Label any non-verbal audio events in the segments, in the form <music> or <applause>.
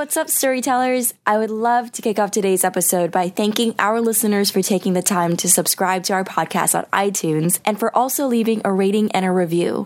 What's up, storytellers? I would love to kick off today's episode by thanking our listeners for taking the time to subscribe to our podcast on iTunes and for also leaving a rating and a review.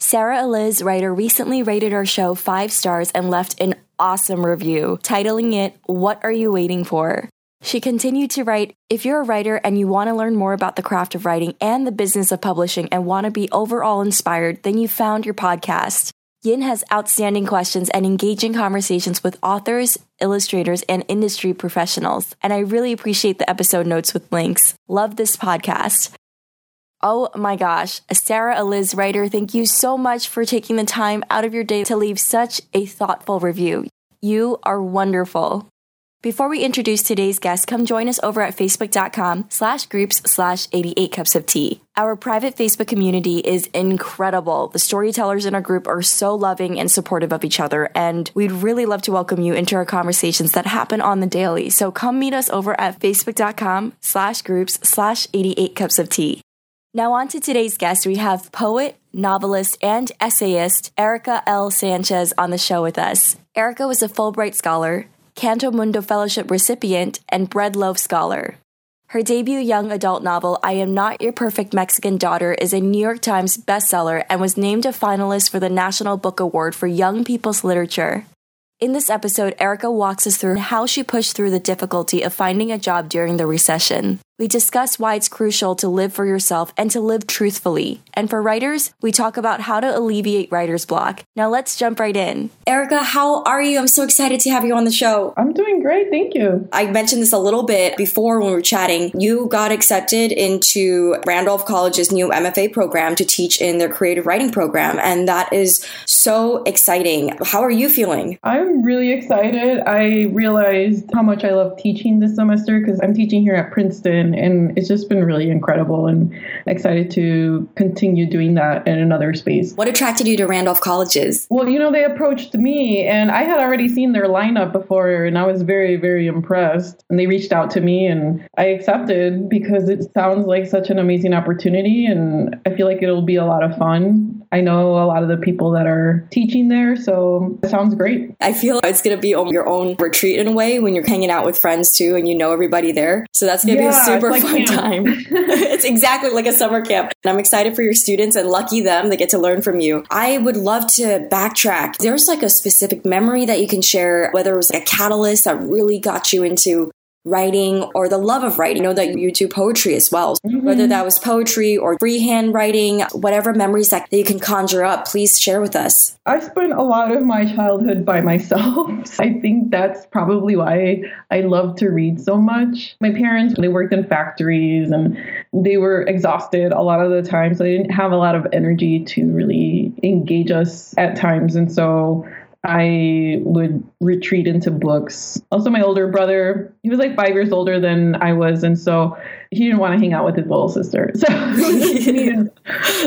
Sarah Eliz, writer, recently rated our show five stars and left an awesome review, titling it, What Are You Waiting For? She continued to write If you're a writer and you want to learn more about the craft of writing and the business of publishing and want to be overall inspired, then you found your podcast. Yin has outstanding questions and engaging conversations with authors, illustrators, and industry professionals, and I really appreciate the episode notes with links. Love this podcast. Oh my gosh, Sarah Eliz writer, thank you so much for taking the time out of your day to leave such a thoughtful review. You are wonderful. Before we introduce today's guest, come join us over at facebook.com slash groups slash 88 cups of tea. Our private Facebook community is incredible. The storytellers in our group are so loving and supportive of each other, and we'd really love to welcome you into our conversations that happen on the daily. So come meet us over at facebook.com slash groups slash 88 cups of tea. Now on to today's guest. We have poet, novelist, and essayist Erika L. Sanchez on the show with us. Erika was a Fulbright scholar, CantoMundo Fellowship recipient, and Bread Loaf Scholar. Her debut young adult novel, I Am Not Your Perfect Mexican Daughter, is a New York Times bestseller and was named a finalist for the National Book Award for Young People's Literature. In this episode, Erika walks us through how she pushed through the difficulty of finding a job during the recession. We discuss why it's crucial to live for yourself and to live truthfully. And for writers, we talk about how to alleviate writer's block. Now let's jump right in. Erika, how are you? I'm so excited to have you on the show. I'm doing great, thank you. I mentioned this a little bit before when we were chatting. You got accepted into Randolph College's new MFA program to teach in their creative writing program, and that is so exciting. How are you feeling? I'm really excited. I realized how much I love teaching this semester because I'm teaching here at Princeton and it's just been really incredible and excited to continue doing that in another space. What attracted you to Randolph Colleges? Well, you know, they approached me and I had already seen their lineup before and I was very, very impressed. And they reached out to me and I accepted because it sounds like such an amazing opportunity and I feel like it'll be a lot of fun. I know a lot of the people that are teaching there, so it sounds great. I feel it's going to be your own retreat in a way when you're hanging out with friends too and you know everybody there. So that's going to Yeah, be a super like fun camp. time. <laughs> <laughs> it's exactly like a summer camp. And I'm excited for your students and lucky them they get to learn from you. I would love to backtrack. There's like a specific memory that you can share, whether it was like a catalyst that really got you into writing or the love of writing. I know that you do poetry as well. Mm-hmm. Whether that was poetry or freehand writing, whatever memories that you can conjure up, please share with us. I spent a lot of my childhood by myself. <laughs> I think that's probably why I love to read so much. My parents, they worked in factories and they were exhausted a lot of the time, so they didn't have a lot of energy to really engage us at times. And so I would retreat into books. Also, my older brother, he was like five years older than I was. And so he didn't want to hang out with his little sister. <laughs> So he needed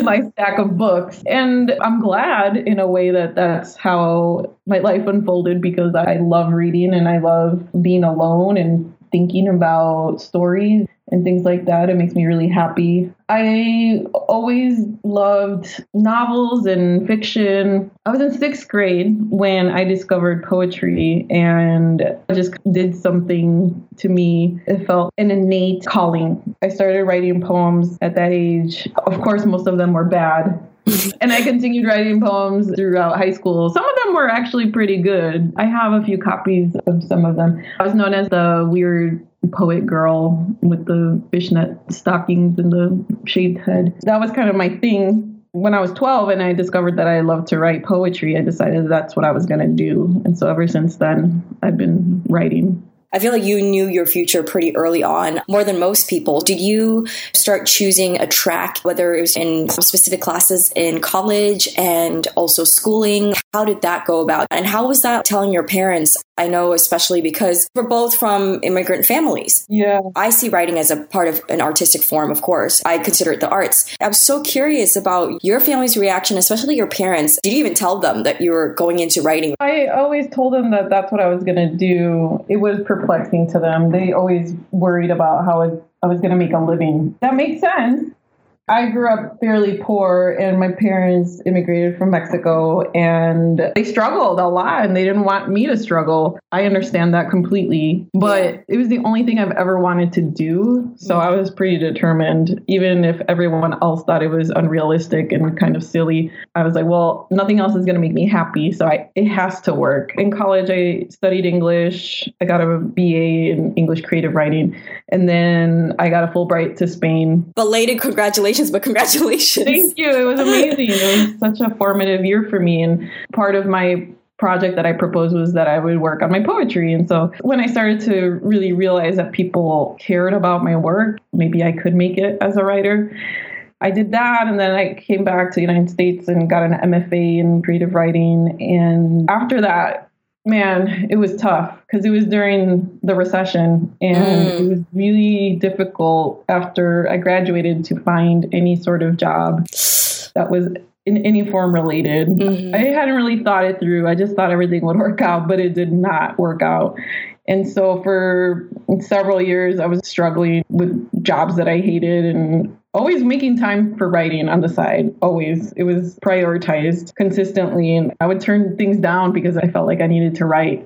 my stack of books. And I'm glad in a way that that's how my life unfolded because I love reading and I love being alone and thinking about stories and things like that. It makes me really happy. I always loved novels and fiction. I was in sixth grade when I discovered poetry and it just did something to me. It felt an innate calling. I started writing poems at that age. Of course, most of them were bad. <laughs> and I continued writing poems throughout high school. Some of them were actually pretty good. I have a few copies of some of them. I was known as the weird poet girl with the fishnet stockings and the shaved head. That was kind of my thing. When I was 12 and I discovered that I loved to write poetry, I decided that's what I was going to do. And so ever since then, I've been writing. I feel like you knew your future pretty early on, more than most people. Did you start choosing a track, whether it was in specific classes in college and also schooling? How did that go about? And how was that telling your parents? I know, especially because we're both from immigrant families. Yeah. I see writing as a part of an artistic form, of course. I consider it the arts. I'm so curious about your family's reaction, especially your parents. Did you even tell them that you were going into writing? I always told them that that's what I was going to do. It was perplexing to them. They always worried about how I was going to make a living. That makes sense I grew up fairly poor, and my parents immigrated from Mexico, and they struggled a lot, and they didn't want me to struggle. I understand that completely, but it was the only thing I've ever wanted to do. So I was pretty determined, even if everyone else thought it was unrealistic and kind of silly. I was like, well, nothing else is going to make me happy, so I, it has to work. In college, I studied English. I got a BA in English creative writing, and then I got a Fulbright to Spain. Belated congratulations congratulations, but congratulations. Thank you. It was amazing. it was such a formative year for me. And part of my project that I proposed was that I would work on my poetry. And so when I started to really realize that people cared about my work, maybe I could make it as a writer. I did that and then I came back to the United States and got an MFA in creative writing. And after that, man, it was tough because it was during the recession and mm. it was really difficult after I graduated to find any sort of job that was in any form related. Mm-hmm. I hadn't really thought it through. I just thought everything would work out, but it did not work out. And so for several years, I was struggling with jobs that I hated and always making time for writing on the side. Always. It was prioritized consistently. And I would turn things down because I felt like I needed to write.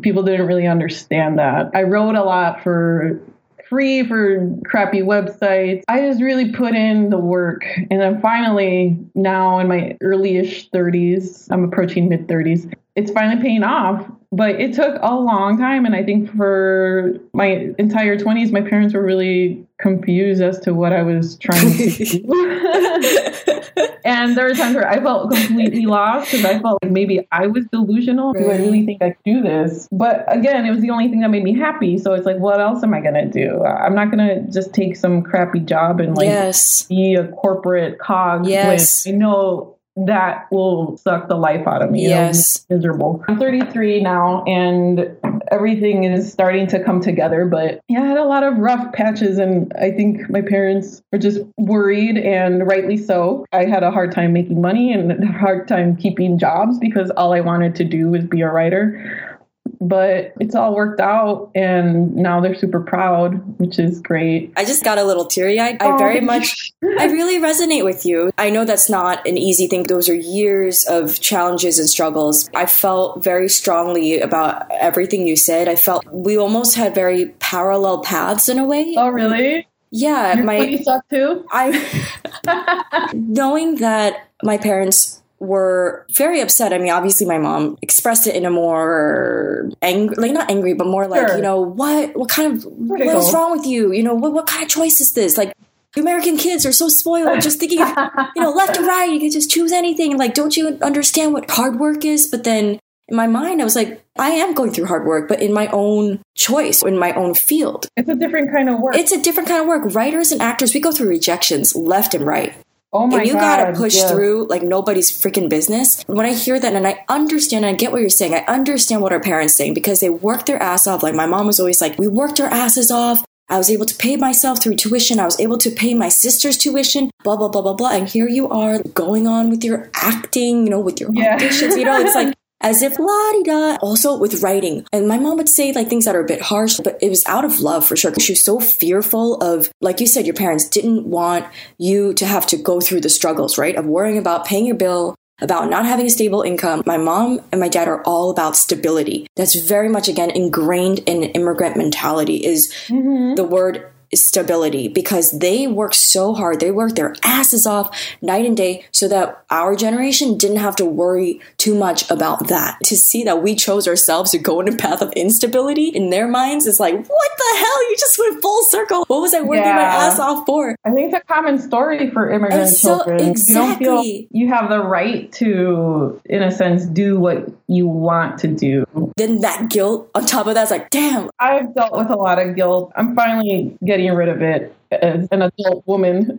People didn't really understand that. I wrote a lot for free for crappy websites. I just really put in the work. And then finally, now in my early-ish 30s, I'm approaching mid 30s, it's finally paying off. But it took a long time. And I think for my entire 20s, my parents were really confused as to what I was trying to do. <laughs> <laughs> and there were times where I felt completely lost because I felt like maybe I was delusional. Do I really think I could do this? But again, it was the only thing that made me happy. So it's like, what else am I going to do? I'm not going to just take some crappy job and like yes. be a corporate cog. Yes. I know that will suck the life out of me. Yes. miserable. I'm 33 now and everything is starting to come together. But yeah, I had a lot of rough patches and I think my parents were just worried and rightly so. I had a hard time making money and a hard time keeping jobs because all I wanted to do was be a writer but it's all worked out and now they're super proud which is great. I just got a little teary-eyed. I oh, very much i really <laughs> resonate with you. I know that's not an easy thing. Those are years of challenges and struggles. I felt very strongly about everything you said. I felt we almost had very parallel paths in a way. Oh really? Yeah Your my suck too? I <laughs> knowing that my parents were very upset. I mean, obviously, my mom expressed it in a more angry, like not angry, but more like, sure. you know, what, what kind of, Critical. what is wrong with you? You know, what, what kind of choice is this? Like, American kids are so spoiled, just thinking, of, you know, left and right, you can just choose anything. Like, don't you understand what hard work is? But then in my mind, I was like, I am going through hard work, but in my own choice, in my own field. It's a different kind of work. It's a different kind of work. Writers and actors, we go through rejections left and right. Oh my and you God, gotta push yeah. through like nobody's freaking business. When I hear that and I understand, and I get what you're saying. I understand what our parents saying because they worked their ass off. Like my mom was always like, we worked our asses off. I was able to pay myself through tuition. I was able to pay my sister's tuition, blah, blah, blah, blah, blah. And here you are going on with your acting, you know, with your yeah. auditions. You know, it's like, <laughs> as if la di da. Also with writing. And my mom would say like things that are a bit harsh, but it was out of love for sure. She was so fearful of, like you said, your parents didn't want you to have to go through the struggles, right? Of worrying about paying your bill, about not having a stable income. My mom and my dad are all about stability. That's very much again ingrained in immigrant mentality is mm-hmm. the word stability because they work so hard. They work their asses off night and day so that our generation didn't have to worry too much about that. To see that we chose ourselves to go in a path of instability in their minds is like, what the hell? You just went full circle. What was I working yeah. my ass off for? I think it's a common story for immigrant so, children. Exactly. You don't feel you have the right to, in a sense, do what you want to do then that guilt on top of that's like, damn. I've dealt with a lot of guilt. I'm finally getting rid of it as an adult woman. <laughs>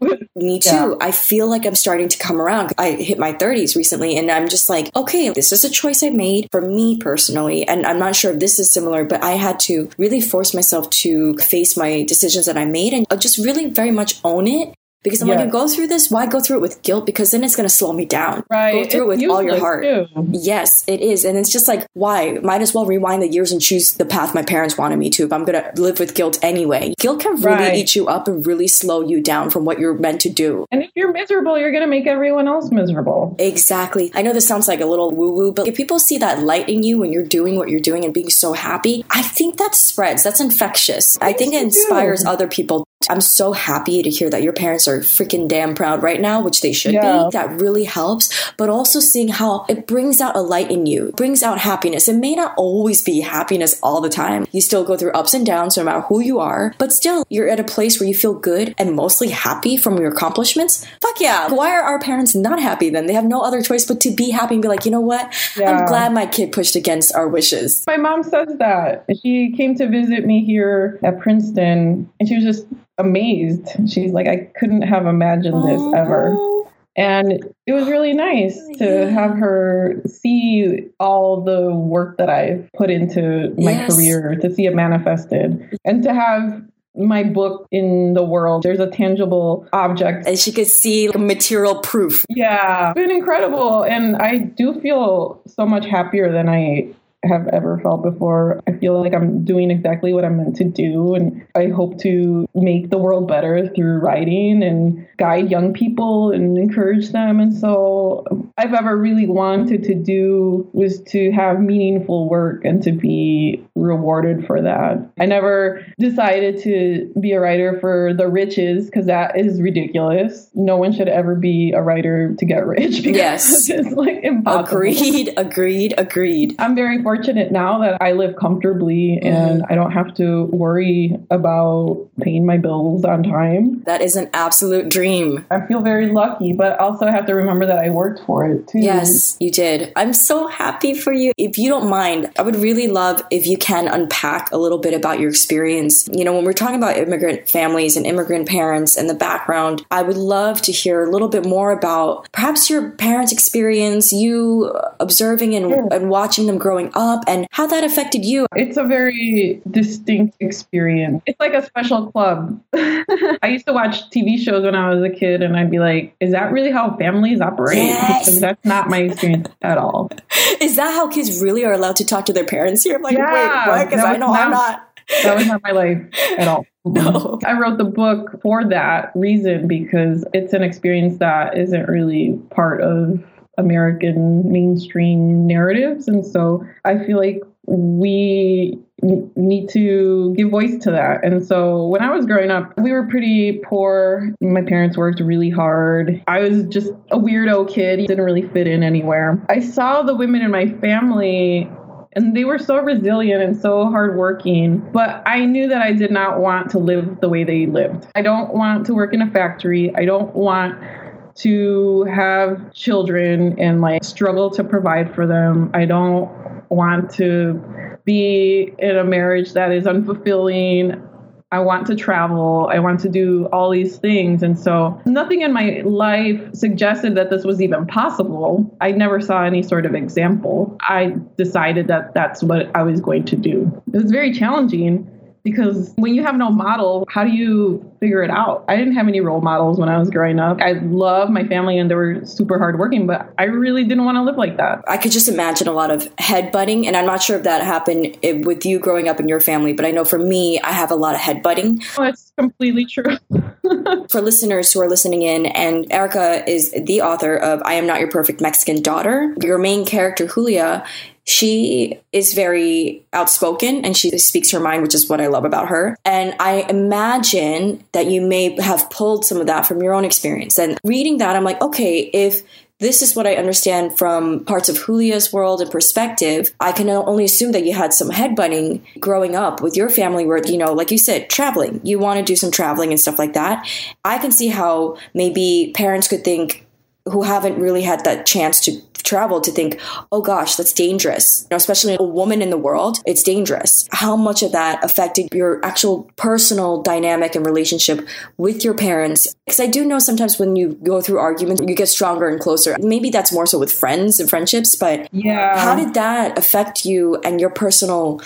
was, Me too. Yeah. I feel like I'm starting to come around. I hit my 30s recently and I'm just like, okay, this is a choice I made for me personally. And I'm not sure if this is similar, but I had to really force myself to face my decisions that I made and uh, just really very much own it because when you go through this, why go through it with guilt? Because then it's going to slow me down. Right. Go through it's it with all your heart. Too. Yes, it is. And it's just like, why? Might as well rewind the years and choose the path my parents wanted me to if I'm going to live with guilt anyway. Guilt can really right. eat you up and really slow you down from what you're meant to do. And if you're miserable, you're going to make everyone else miserable. Exactly. I know this sounds like a little woo woo, but if people see that light in you when you're doing what you're doing and being so happy, I think that spreads. That's infectious. I think it inspires do. other people I'm so happy to hear that your parents are freaking damn proud right now, which they should yeah. be. That really helps. But also seeing how it brings out a light in you, brings out happiness. It may not always be happiness all the time. You still go through ups and downs no matter who you are, but still you're at a place where you feel good and mostly happy from your accomplishments. Fuck yeah. Why are our parents not happy then? They have no other choice but to be happy and be like, you know what? Yeah. I'm glad my kid pushed against our wishes. My mom says that. She came to visit me here at Princeton and she was just amazed. She's like, I couldn't have imagined this oh, ever. And it was really <gasps> nice oh to have her see all the work that I've put into my yes. career, to see it manifested, and to have my book in the world. There's a tangible object. And she could see material proof. Yeah, it's been incredible. And I do feel so much happier than I have ever felt before. I feel like I'm doing exactly what I'm meant to do. And I hope to make the world better through writing and guide young people and encourage them. And so I've ever really wanted to do was to have meaningful work and to be rewarded for that. I never decided to be a writer for the riches because that is ridiculous. No one should ever be a writer to get rich <laughs> because yes. it's like impossible. Agreed, agreed, agreed. I'm very fortunate now that I live comfortably mm-hmm. and I don't have to worry about paying my bills on time. That is an absolute dream. I feel very lucky, but also I have to remember that I worked for it too. Yes, you did. I'm so happy for you. If you don't mind, I would really love if you can unpack a little bit about your experience. You know, when we're talking about immigrant families and immigrant parents and the background, I would love to hear a little bit more about perhaps your parents' experience, you observing and, yeah. and watching them growing up and how that affected you. It's a very distinct experience. It's like a special club. <laughs> I used to watch TV shows when I was a kid and I'd be like, is that really how families operate? Yes. Because that's not my experience at all. <laughs> Is that how kids really are allowed to talk to their parents here? I'm like, yeah, wait, what? Because I know not, I'm not. that was not my life at all. <laughs> No. I wrote the book for that reason because it's an experience that isn't really part of American mainstream narratives. And so I feel like we need to give voice to that. And so when I was growing up, we were pretty poor. My parents worked really hard. I was just a weirdo kid, didn't really fit in anywhere. I saw the women in my family and they were so resilient and so hardworking. But I knew that I did not want to live the way they lived. I don't want to work in a factory. I don't want to have children and like struggle to provide for them. I don't want to be in a marriage that is unfulfilling. I want to travel. I want to do all these things. And so nothing in my life suggested that this was even possible. I never saw any sort of example. I decided that that's what I was going to do. It was very challenging because when you have no model, how do you figure it out? I didn't have any role models when I was growing up. I love my family and they were super hardworking, but I really didn't want to live like that. I could just imagine a lot of headbutting, and I'm not sure if that happened eh, with you growing up in your family, but I know for me, I have a lot of headbutting. Oh, it's completely true. <laughs> for listeners who are listening in, and Erika is the author of I Am Not Your Perfect Mexican Daughter. Your main character, Julia, she is very outspoken and she speaks her mind, which is what I love about her. And I imagine that you may have pulled some of that from your own experience. And reading that, I'm like, okay, if this is what I understand from parts of Julia's world and perspective. I can only assume that you had some headbutting growing up with your family where, you know, like you said, traveling. You want to do some traveling and stuff like that. I can see how maybe parents could think who haven't really had that chance to traveled to think, oh gosh, that's dangerous. You know, especially a woman in the world, it's dangerous. How much of that affected your actual personal dynamic and relationship with your parents? Because I do know sometimes when you go through arguments, you get stronger and closer. Maybe that's more so with friends and friendships, but yeah. how did that affect you and your personal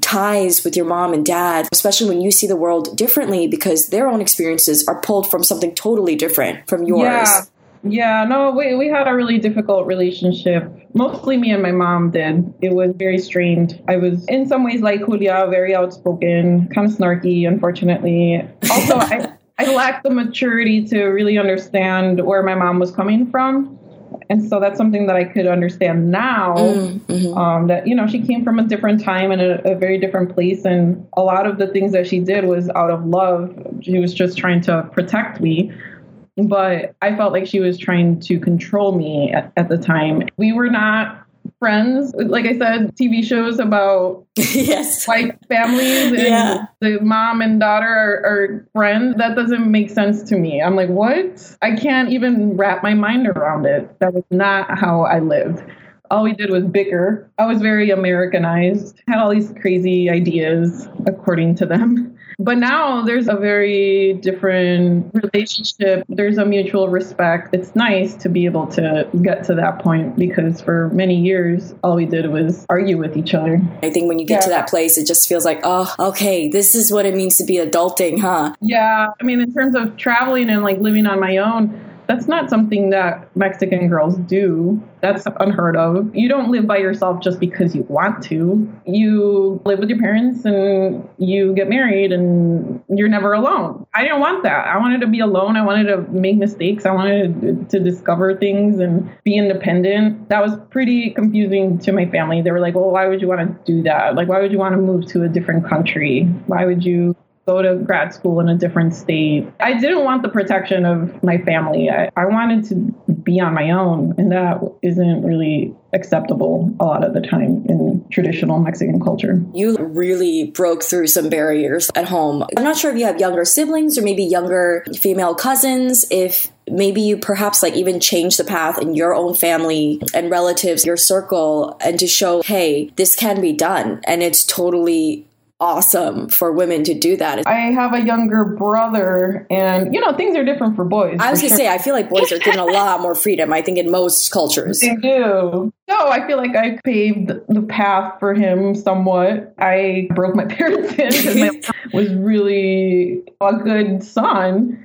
ties with your mom and dad, especially when you see the world differently because their own experiences are pulled from something totally different from yours. Yeah. Yeah, no, we, we had a really difficult relationship. Mostly me and my mom did. It was very strained. I was in some ways like Julia, very outspoken, kind of snarky, unfortunately. Also, I, I lacked the maturity to really understand where my mom was coming from and so that's something that I could understand now. Mm, mm-hmm. Um, that you know she came from a different time and a, a, very different place, and a lot of the things that she did was out of love. She was just trying to protect me, but I felt like she was trying to control me at, at the time. We were not friends. Like I said, TV shows about <laughs> yes. white families and yeah. the mom and daughter are, are, friends. That doesn't make sense to me. I'm like, what? I can't even wrap my mind around it. That was not how I lived. All we did was bicker. I was very Americanized, had all these crazy ideas according to them. But now there's a very different relationship. There's a mutual respect. It's nice to be able to get to that point because for many years, all we did was argue with each other. I think when you get yeah. to that place, it just feels like, oh, okay, this is what it means to be adulting, huh? Yeah. I mean, in terms of traveling and like living on my own, that's not something that Mexican girls do. That's unheard of. You don't live by yourself just because you want to. You live with your parents and you get married and you're never alone. I didn't want that. I wanted to be alone. I wanted to make mistakes. I wanted to discover things and be independent. That was pretty confusing to my family. They were like, well, why would you want to do that? Like, why would you want to move to a different country? Why would you go to grad school in a different state. I didn't want the protection of my family. I, I wanted to be on my own, and that isn't really acceptable a lot of the time in traditional Mexican culture. You really broke through some barriers at home. I'm not sure if you have younger siblings or maybe younger female cousins, if maybe you perhaps like even change the path in your own family and relatives, your circle, and to show, hey, this can be done. And it's totally awesome for women to do that. I have a younger brother, and you know things are different for boys. I was gonna sure. say I feel like boys are given a lot more freedom. I think in most cultures they do. So I feel like I paved the path for him somewhat. I broke my <laughs> parents in because my <laughs> was really a good son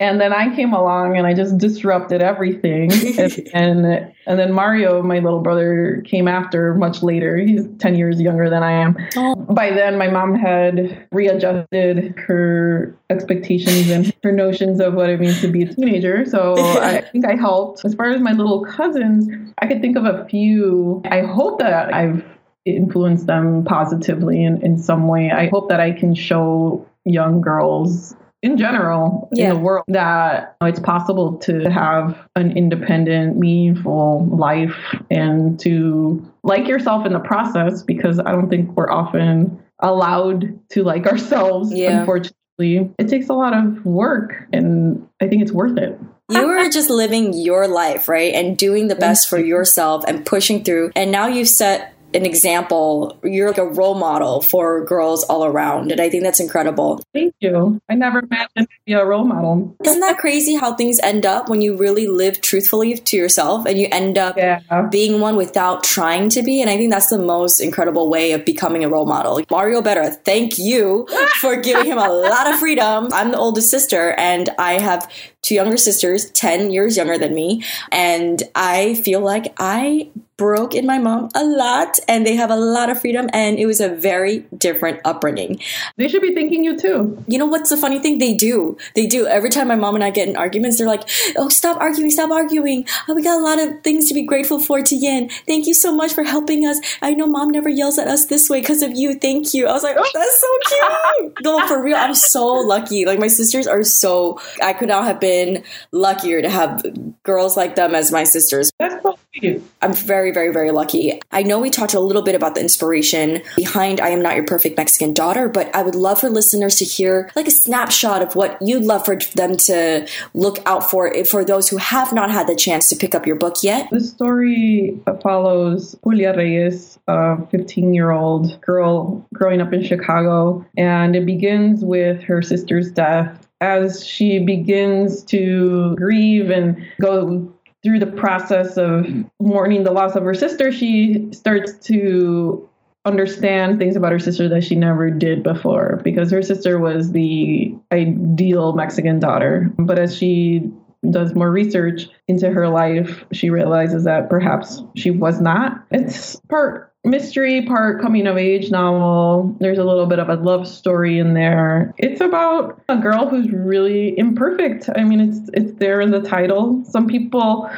and then I came along and I just disrupted everything. <laughs> and, and, and then Mario, my little brother, came after much later. He's ten years younger than I am. Oh. By then, my mom had readjusted her expectations and her notions of what it means to be a teenager. So <laughs> I think I helped. As far as my little cousins, I could think of a few. I hope that I've influenced them positively in, in some way. I hope that I can show young girls in general yeah. in the world that it's possible to have an independent, meaningful life and to like yourself in the process because I don't think we're often allowed to like ourselves, yeah. unfortunately. It takes a lot of work and I think it's worth it. You were just living your life, right? And doing the best for yourself and pushing through. And now you've set an example. You're like a role model for girls all around. And I think that's incredible. Thank you. I never imagined to be a role model. Isn't that crazy how things end up when you really live truthfully to yourself and you end up yeah. being one without trying to be? And I think that's the most incredible way of becoming a role model. Mario Better, thank you <laughs> for giving him a lot of freedom. I'm the oldest sister and I have two younger sisters, 10 years younger than me. And I feel like I broke in my mom a lot and they have a lot of freedom and it was a very different upbringing. They should be thanking you too. You know what's the funny thing? They do. They do. Every time my mom and I get in arguments, they're like, oh, stop arguing, stop arguing. Oh, we got a lot of things to be grateful for, Tiyen. Thank you so much for helping us. I know mom never yells at us this way because of you. Thank you. I was like, oh, that's so cute. <laughs> no, for real. I'm so lucky. Like my sisters are so, I could not have been luckier to have girls like them as my sisters. That's so lucky. I'm very, very, very lucky. I know we talked a little bit about the inspiration behind I Am Not Your Perfect Mexican Daughter, but I would love for listeners to hear like a snapshot of what you'd love for them to look out for for those who have not had the chance to pick up your book yet. The story follows Julia Reyes, a 15 year old girl growing up in Chicago, and it begins with her sister's death as she begins to grieve and go through the process of mourning the loss of her sister, she starts to understand things about her sister that she never did before because her sister was the ideal Mexican daughter. But as she does more research into her life, she realizes that perhaps she was not. It's part mystery part coming of age novel. There's a little bit of a love story in there. It's about a girl who's really imperfect. I mean, it's it's there in the title. Some people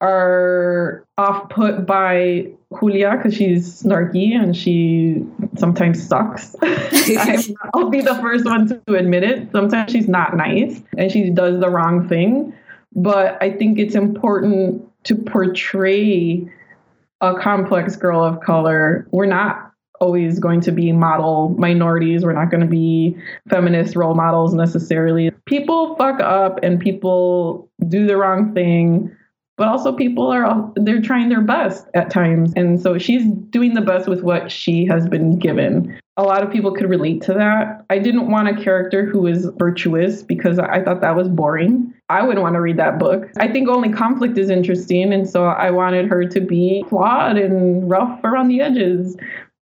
are off put by Julia because she's snarky and she sometimes sucks. <laughs> I'll be the first one to admit it. Sometimes she's not nice and she does the wrong thing. But I think it's important to portray a complex girl of color, we're not always going to be model minorities. We're not going to be feminist role models necessarily. People fuck up and people do the wrong thing but also people are they're trying their best at times. And so she's doing the best with what she has been given. A lot of people could relate to that. I didn't want a character who is virtuous because i thought that was boring. I wouldn't want to read that book. I think only conflict is interesting. And so i wanted her to be flawed and rough around the edges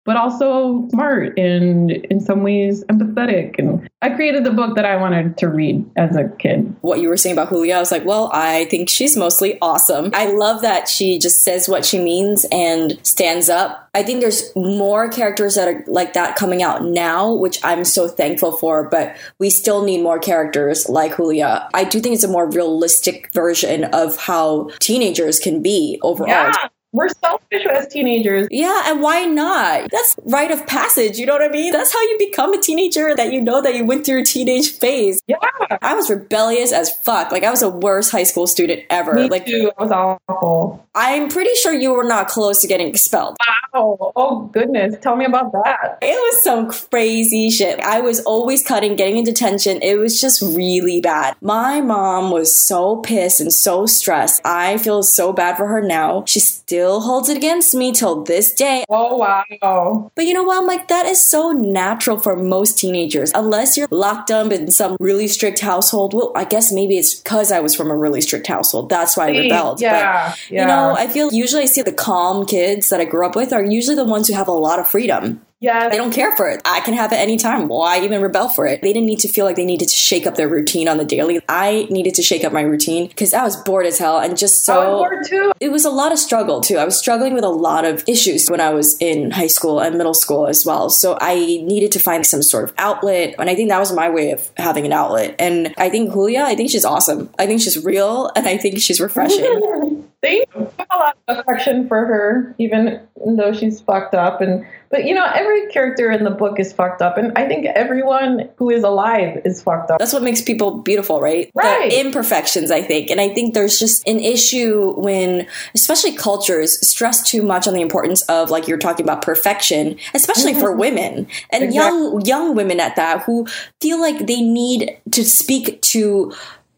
but also smart and in some ways empathetic. And I created the book that I wanted to read as a kid. What you were saying about Julia, I was like, well, I think she's mostly awesome. I love that she just says what she means and stands up. I think there's more characters that are like that coming out now, which I'm so thankful for, but we still need more characters like Julia. I do think it's a more realistic version of how teenagers can be overall. Yeah we're selfish as teenagers. Yeah, and why not? That's rite of passage, you know what I mean? That's how you become a teenager, that you know that you went through a teenage phase. Yeah. I was rebellious as fuck. Like, I was the worst high school student ever. Me like, too. I was awful. I'm pretty sure you were not close to getting expelled. Wow. Oh, goodness. Tell me about that. It was some crazy shit. I was always cutting, getting in detention. It was just really bad. My mom was so pissed and so stressed. I feel so bad for her now. She still holds it against me till this day. Oh, wow. But you know what? I'm like, that is so natural for most teenagers. Unless you're locked up in some really strict household. Well, I guess maybe it's because I was from a really strict household. That's why I rebelled. Yeah. But, yeah. you know, I feel usually I see the calm kids that I grew up with are usually the ones who have a lot of freedom. Yeah. They don't care for it. I can have it anytime. Why even rebel for it? They didn't need to feel like they needed to shake up their routine on the daily. I needed to shake up my routine because I was bored as hell and just so. Bored too. It was a lot of struggle too. I was struggling with a lot of issues when I was in high school and middle school as well. So I needed to find some sort of outlet. And I think that was my way of having an outlet. And I think Julia, I think she's awesome. I think she's real and I think she's refreshing. <laughs> Thank you. a lot of affection for her, even though she's fucked up. And but you know, every character in the book is fucked up, and I think everyone who is alive is fucked up. That's what makes people beautiful, right? Right. The imperfections, I think, and I think there's just an issue when, especially cultures, stress too much on the importance of, like you're talking about perfection, especially for mm-hmm. women and Exactly. young young women at that who feel like they need to speak to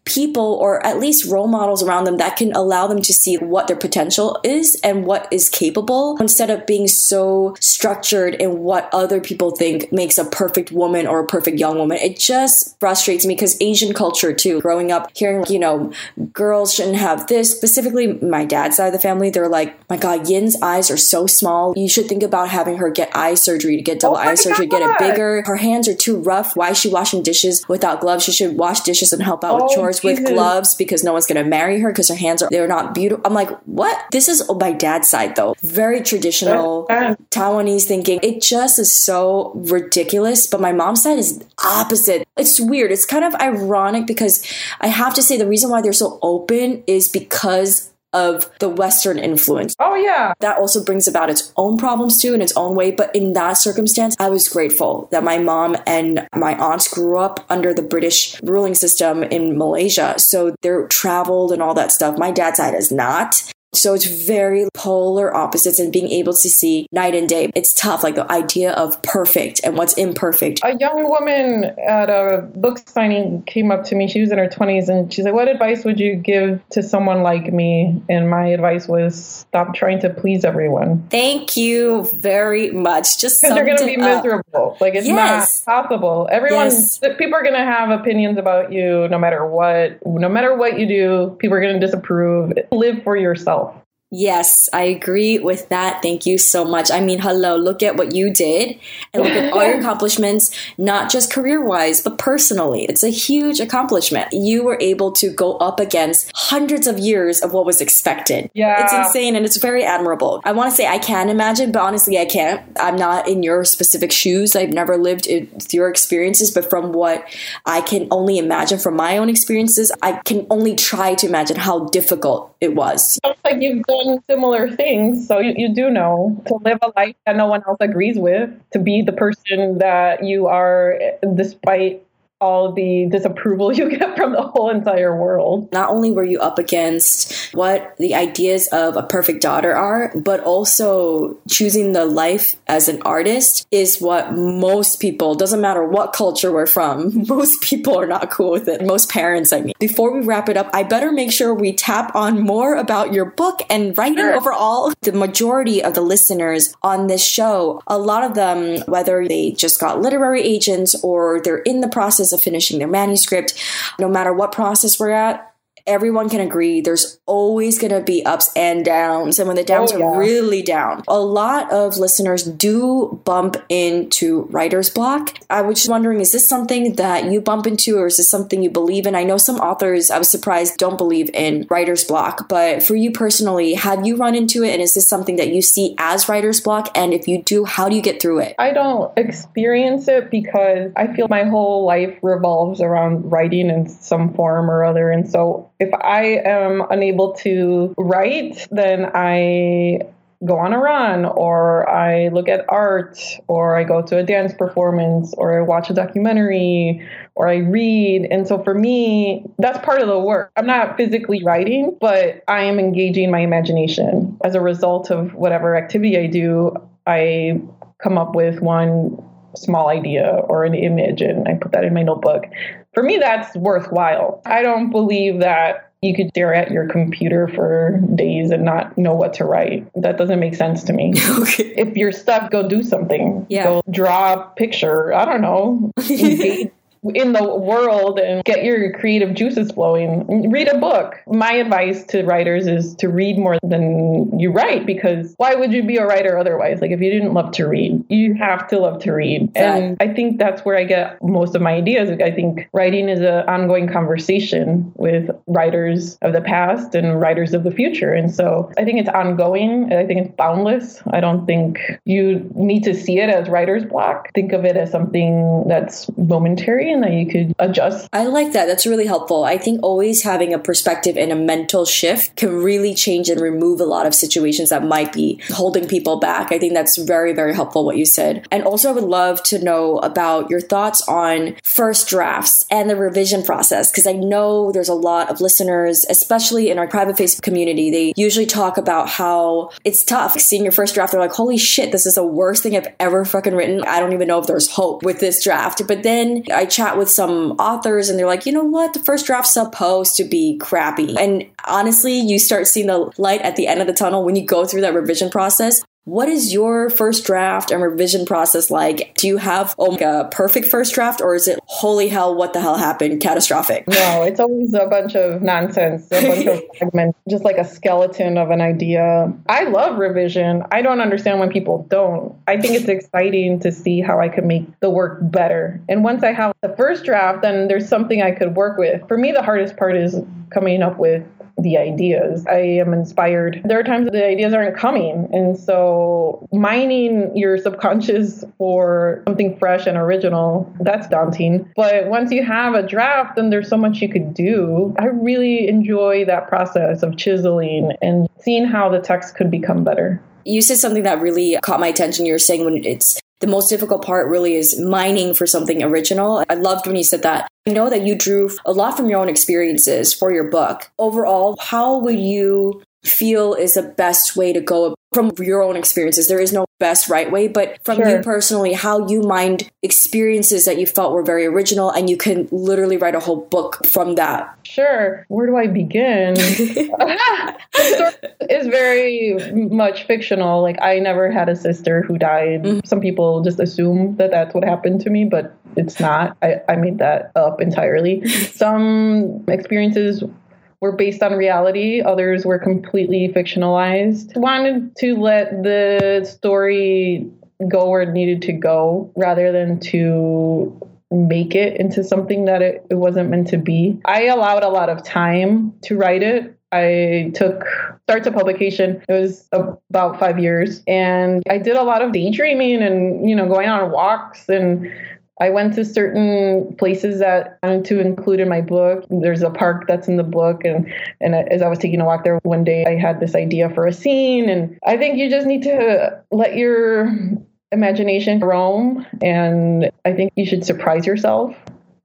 people or at least role models around them that can allow them to see what their potential is and what is capable instead of being so structured in what other people think makes a perfect woman or a perfect young woman. It just frustrates me because Asian culture too, growing up hearing, you know, girls shouldn't have this, specifically my dad's side of the family, they're like, my God, Yin's eyes are so small. You should think about having her get eye surgery to get double Oh eye surgery, get it bigger. Her hands are too rough. Why is she washing dishes without gloves? She should wash dishes and help out with Oh, with Jesus. gloves because no one's going to marry her because her hands are they're not beautiful. I'm like, what? This is my dad's side though. Very traditional That's- uh, Taiwanese thinking. It just is so ridiculous. But my mom's side is opposite. It's weird. It's kind of ironic because I have to say the reason why they're so open is because of the Western influence Oh yeah. that also brings about its own problems too in its own way. But in that circumstance, I was grateful that my mom and my aunts grew up under the British ruling system in Malaysia. So they're traveled and all that stuff. My dad's side is not. So it's very polar opposites and being able to see night and day. It's tough, like the idea of perfect and what's imperfect. A young woman at a book signing came up to me. She was in her 20s and she's like, What advice would you give to someone like me? And my advice was stop trying to please everyone. Thank you very much. Just because you're going to be miserable. Like it's yes. not possible. Everyone, yes. people are going to have opinions about you no matter what. No matter what you do, people are going to disapprove. Live for yourself. Yes, I agree with that. Thank you so much. I mean, hello, look at what you did and look at all your <laughs> accomplishments, not just career wise, but personally. It's a huge accomplishment. You were able to go up against hundreds of years of what was expected. Yeah. It's insane and it's very admirable. I want to say I can imagine, but honestly, I can't. I'm not in your specific shoes. I've never lived with your experiences, but from what I can only imagine from my own experiences, I can only try to imagine how difficult it was. Sounds like you've done similar things, so you, you do know to live a life that no one else agrees with, to be the person that you are despite all the disapproval <laughs> you get from the whole entire world. Not only were you up against what the ideas of a perfect daughter are, but also choosing the life as an artist is what most people, doesn't matter what culture we're from, <laughs> most people are not cool with it. Most parents, I mean. Before we wrap it up, I better make sure we tap on more about your book and writing sure. overall. The majority of the listeners on this show, a lot of them, whether they just got literary agents or they're in the process process of finishing their manuscript. No matter what process we're at, everyone can agree there's always going to be ups and downs. And when the downs oh, yeah. are really down, a lot of listeners do bump into writer's block. I was just wondering, is this something that you bump into or is this something you believe in? I know some authors, I was surprised, don't believe in writer's block, but for you personally, have you run into it? And is this something that you see as writer's block? And if you do, how do you get through it? I don't experience it because I feel my whole life revolves around writing in some form or other. And so if I am unable to write, then I go on a run or I look at art or I go to a dance performance or I watch a documentary or I read. And so for me, that's part of the work. I'm not physically writing, but I am engaging my imagination. As a result of whatever activity I do, I come up with one small idea or an image and I put that in my notebook for me, that's worthwhile. I don't believe that you could stare at your computer for days and not know what to write. That doesn't make sense to me. <laughs> okay. If you're stuck, go do something. Yeah. Go draw a picture. I don't know. <laughs> Engage, in the world and get your creative juices flowing. Read a book. My advice to writers is to read more than you write because why would you be a writer otherwise? Like if you didn't love to read, you have to love to read. And I think that's where I get most of my ideas. I think writing is an ongoing conversation with writers of the past and writers of the future. And so I think it's ongoing. I think it's boundless. I don't think you need to see it as writer's block. Think of it as something that's momentary and that you could adjust. I like that. That's really helpful. I think always having a perspective and a mental shift can really change and remove a lot of situations that might be holding people back. I think that's very, very helpful what you said. And also, I would love to know about your thoughts on first drafts and the revision process because I know there's a lot of listeners, especially in our private Facebook community, they usually talk about how it's tough seeing your first draft. They're like, holy shit, this is the worst thing I've ever fucking written. I don't even know if there's hope with this draft. But then I chat with some authors and they're like, you know what? The first draft's supposed to be crappy. And honestly, you start seeing the light at the end of the tunnel when you go through that revision process. What is your first draft and revision process like? Do you have oh, like a perfect first draft or is it holy hell, what the hell happened, catastrophic? No, it's always a bunch of nonsense, a bunch of <laughs> fragments, just like a skeleton of an idea. I love revision. I don't understand when people don't. I think it's exciting to see how I can make the work better. And once I have the first draft, then there's something I could work with. For me, the hardest part is coming up with the ideas. I am inspired. There are times that the ideas aren't coming. And so mining your subconscious for something fresh and original, that's daunting. But once you have a draft, then there's so much you could do. I really enjoy that process of chiseling and seeing how the text could become better. You said something that really caught my attention. You were saying when it's the most difficult part really is mining for something original. I loved when you said that. I know that you drew a lot from your own experiences for your book. Overall, how would you feel is the best way to go from your own experiences. There is no best right way, but from sure. you personally, how you mind experiences that you felt were very original and you can literally write a whole book from that. Sure. Where do I begin? <laughs> it's very much fictional. Like I never had a sister who died. Mm-hmm. Some people just assume that that's what happened to me, but it's not. I, I made that up entirely. <laughs> Some experiences were based on reality, others were completely fictionalized. Wanted to let the story go where it needed to go rather than to make it into something that it, it wasn't meant to be. I allowed a lot of time to write it. I took start to publication. It was about five years, and I did a lot of daydreaming and you know going on walks and I went to certain places that I wanted to include in my book. There's a park that's in the book, and and as I was taking a walk there one day, I had this idea for a scene, and I think you just need to let your imagination roam, and I think you should surprise yourself.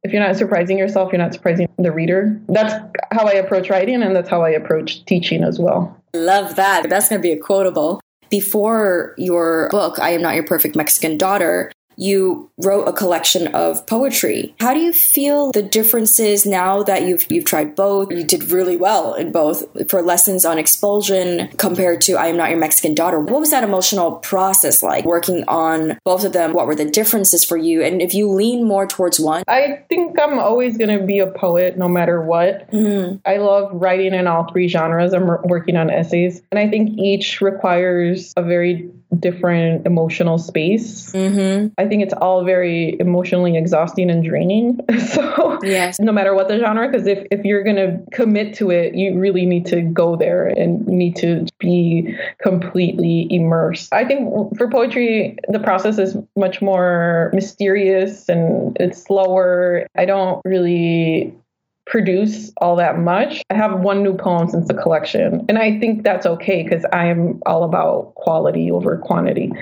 If you're not surprising yourself, you're not surprising the reader. That's how I approach writing, and that's how I approach teaching as well. Love that. That's going to be a quotable before your book, I Am Not Your Perfect Mexican Daughter, you wrote a collection of poetry. How do you feel the differences now that you've you've tried both? You did really well in both for lessons on expulsion compared to I am not your Mexican daughter. What was that emotional process like working on both of them? What were the differences for you? And if you lean more towards one? I think I'm always going to be a poet no matter what. Mm-hmm. I love writing in all three genres. I'm working on essays and I think each requires a very different emotional space. Mm-hmm. I think it's all very emotionally exhausting and draining. <laughs> so, yes. no matter what the genre, because if, if you're going to commit to it, you really need to go there and need to be completely immersed. I think for poetry, the process is much more mysterious and it's slower. I don't really produce all that much. I have one new poem since the collection, and I think that's okay because I am all about quality over quantity.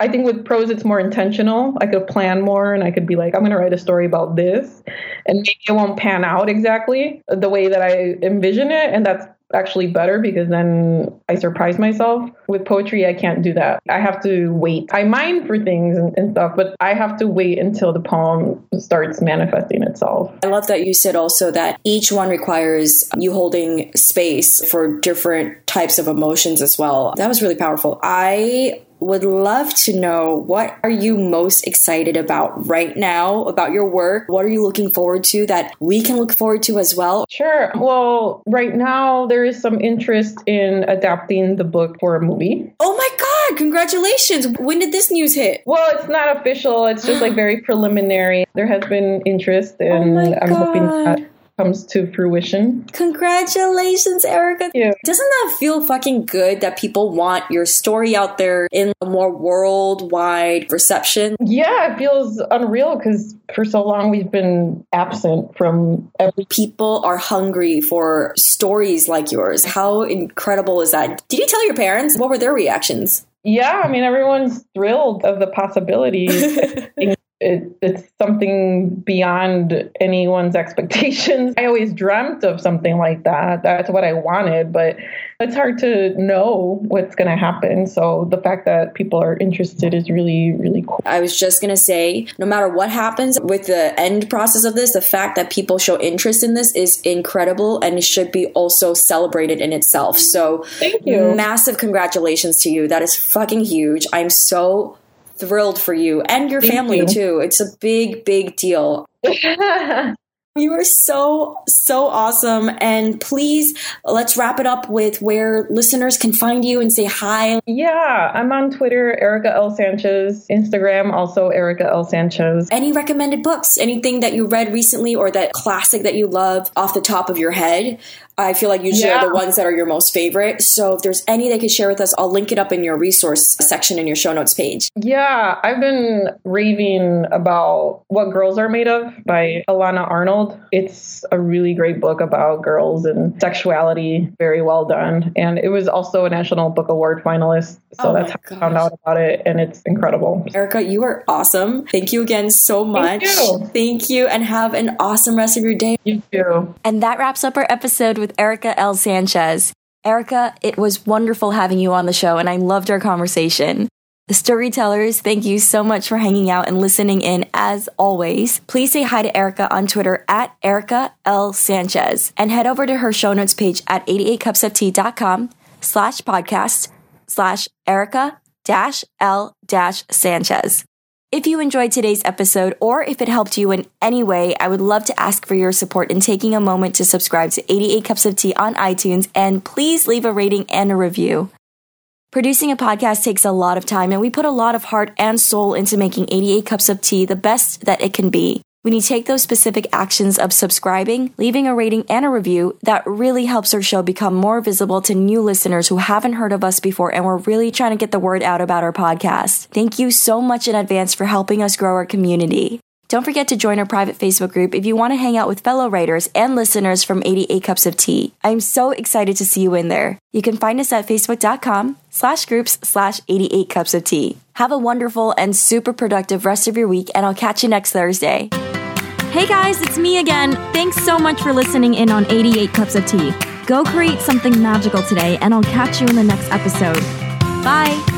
I think with prose, it's more intentional. I could plan more and I could be like, I'm going to write a story about this, and maybe it won't pan out exactly the way that I envision it. And that's actually better because then I surprise myself. With poetry, I can't do that. I have to wait. I mine for things and, and, stuff, but I have to wait until the poem starts manifesting itself. I love that you said also that each one requires you holding space for different types of emotions as well. That was really powerful. I would love to know what are you most excited about right now about your work? What are you looking forward to that we can look forward to as well? Sure. Well, right now there is some interest in adapting the book for a movie. Oh my god, congratulations. When did this news hit? Well, it's not official. It's just like <gasps> very preliminary. There has been interest and oh I'm hoping that comes to fruition. Congratulations, Erika. Doesn't that feel fucking good that people want your story out there in a more worldwide reception? Yeah, it feels unreal because for so long we've been absent from every. People are hungry for stories like yours. How incredible is that? Did you tell your parents? What were their reactions? Yeah, I mean, everyone's thrilled of the possibilities. <laughs> it, it's something beyond anyone's <laughs> expectations. I always dreamt of something like that. That's what I wanted, but it's hard to know what's going to happen. So the fact that people are interested is really, really cool. I was just going to say, no matter what happens with the end process of this, the fact that people show interest in this is incredible and it should be also celebrated in itself. So thank you. Massive congratulations to you. That is fucking huge. I'm so thrilled for you and your Thank family you. too. It's a big, big deal. <laughs> You are so, so awesome. And please, let's wrap it up with where listeners can find you and say hi. Yeah, I'm on Twitter, Erika L. Sanchez, Instagram, also Erika L. Sanchez. Any recommended books? Anything that you read recently or that classic that you love off the top of your head? I feel like usually yeah. are the ones that are your most favorite. So if there's any they could share with us, I'll link it up in your resource section in your show notes page. Yeah, I've been raving about What Girls Are Made Of by Elana Arnold. It's a really great book about girls and sexuality, very well done. And it was also a National Book Award finalist. So oh that's how gosh. I found out about it. And it's incredible. Erika, you are awesome. Thank you again so much. Thank you. Thank you and have an awesome rest of your day. You too. And that wraps up our episode with Erika L. Sanchez. Erika, it was wonderful having you on the show, and I loved our conversation. The storytellers, thank you so much for hanging out and listening in as always. Please say hi to Erika on Twitter at Erika L. Sanchez and head over to her show notes page at 88cupsoftea.com slash podcast slash Erika dash L dash Sanchez. If you enjoyed today's episode or if it helped you in any way, I would love to ask for your support in taking a moment to subscribe to 88 Cups of Tea on iTunes and please leave a rating and a review. Producing a podcast takes a lot of time, and we put a lot of heart and soul into making 88 Cups of Tea the best that it can be. When you take those specific actions of subscribing, leaving a rating, and a review, that really helps our show become more visible to new listeners who haven't heard of us before, and we're really trying to get the word out about our podcast. Thank you so much in advance for helping us grow our community. Don't forget to join our private Facebook group if you want to hang out with fellow writers and listeners from 88 Cups of Tea. I'm so excited to see you in there. You can find us at facebook.com slash groups slash 88 Cups of Tea. Have a wonderful and super productive rest of your week, and I'll catch you next Thursday. Hey guys, it's me again. Thanks so much for listening in on 88 Cups of Tea. Go create something magical today, and I'll catch you in the next episode. Bye.